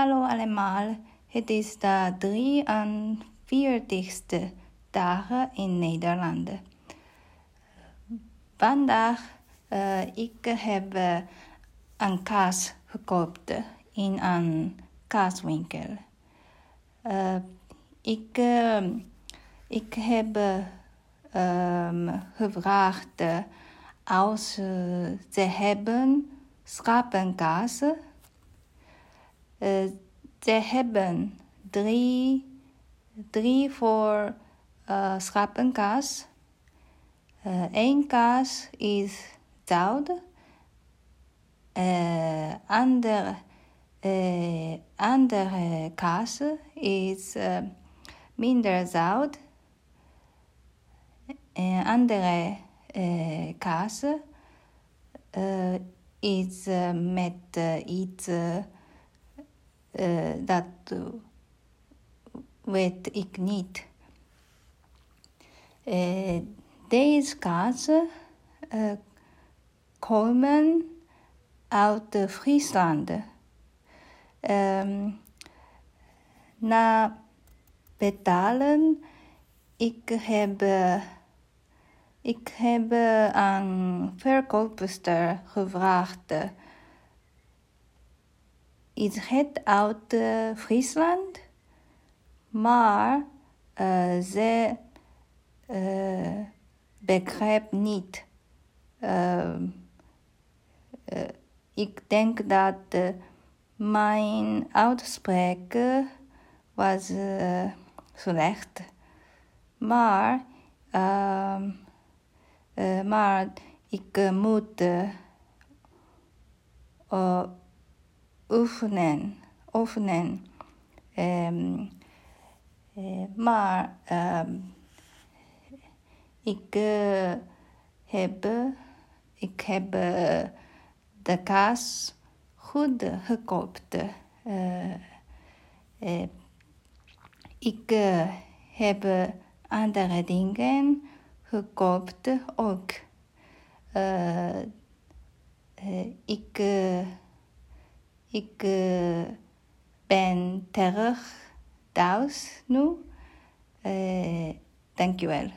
Hallo allemaal, het is de 43ste dag in Nederland. Vandaag uh, ik heb een kaas gekocht in een kaaswinkel. Uh, ik, ik heb um, gevraagd als ze hebben schapenkaas ze hebben drie, drie voor uh, schapenkaas. Eén kaas is zout. andere, andere kaas is minder zout. andere kaas is met iets uh, dat weet ik niet. Uh, deze kaarsen uh, komen uit Friesland. Um, na betalen, ik heb, ik heb aan verkoopster gevraagd is het uit uh, Friesland, maar uh, ze uh, begrijpt niet. ik denk dat mijn uitspraak was slecht, maar, maar ik moet oefenen. oefenen. Um, uh, maar um, ik uh, heb, ik heb uh, de kaas goed gekoopt. ik heb andere dingen gekoopt ook. ik ik uh, ben terug thuis nu. Uh, dankjewel.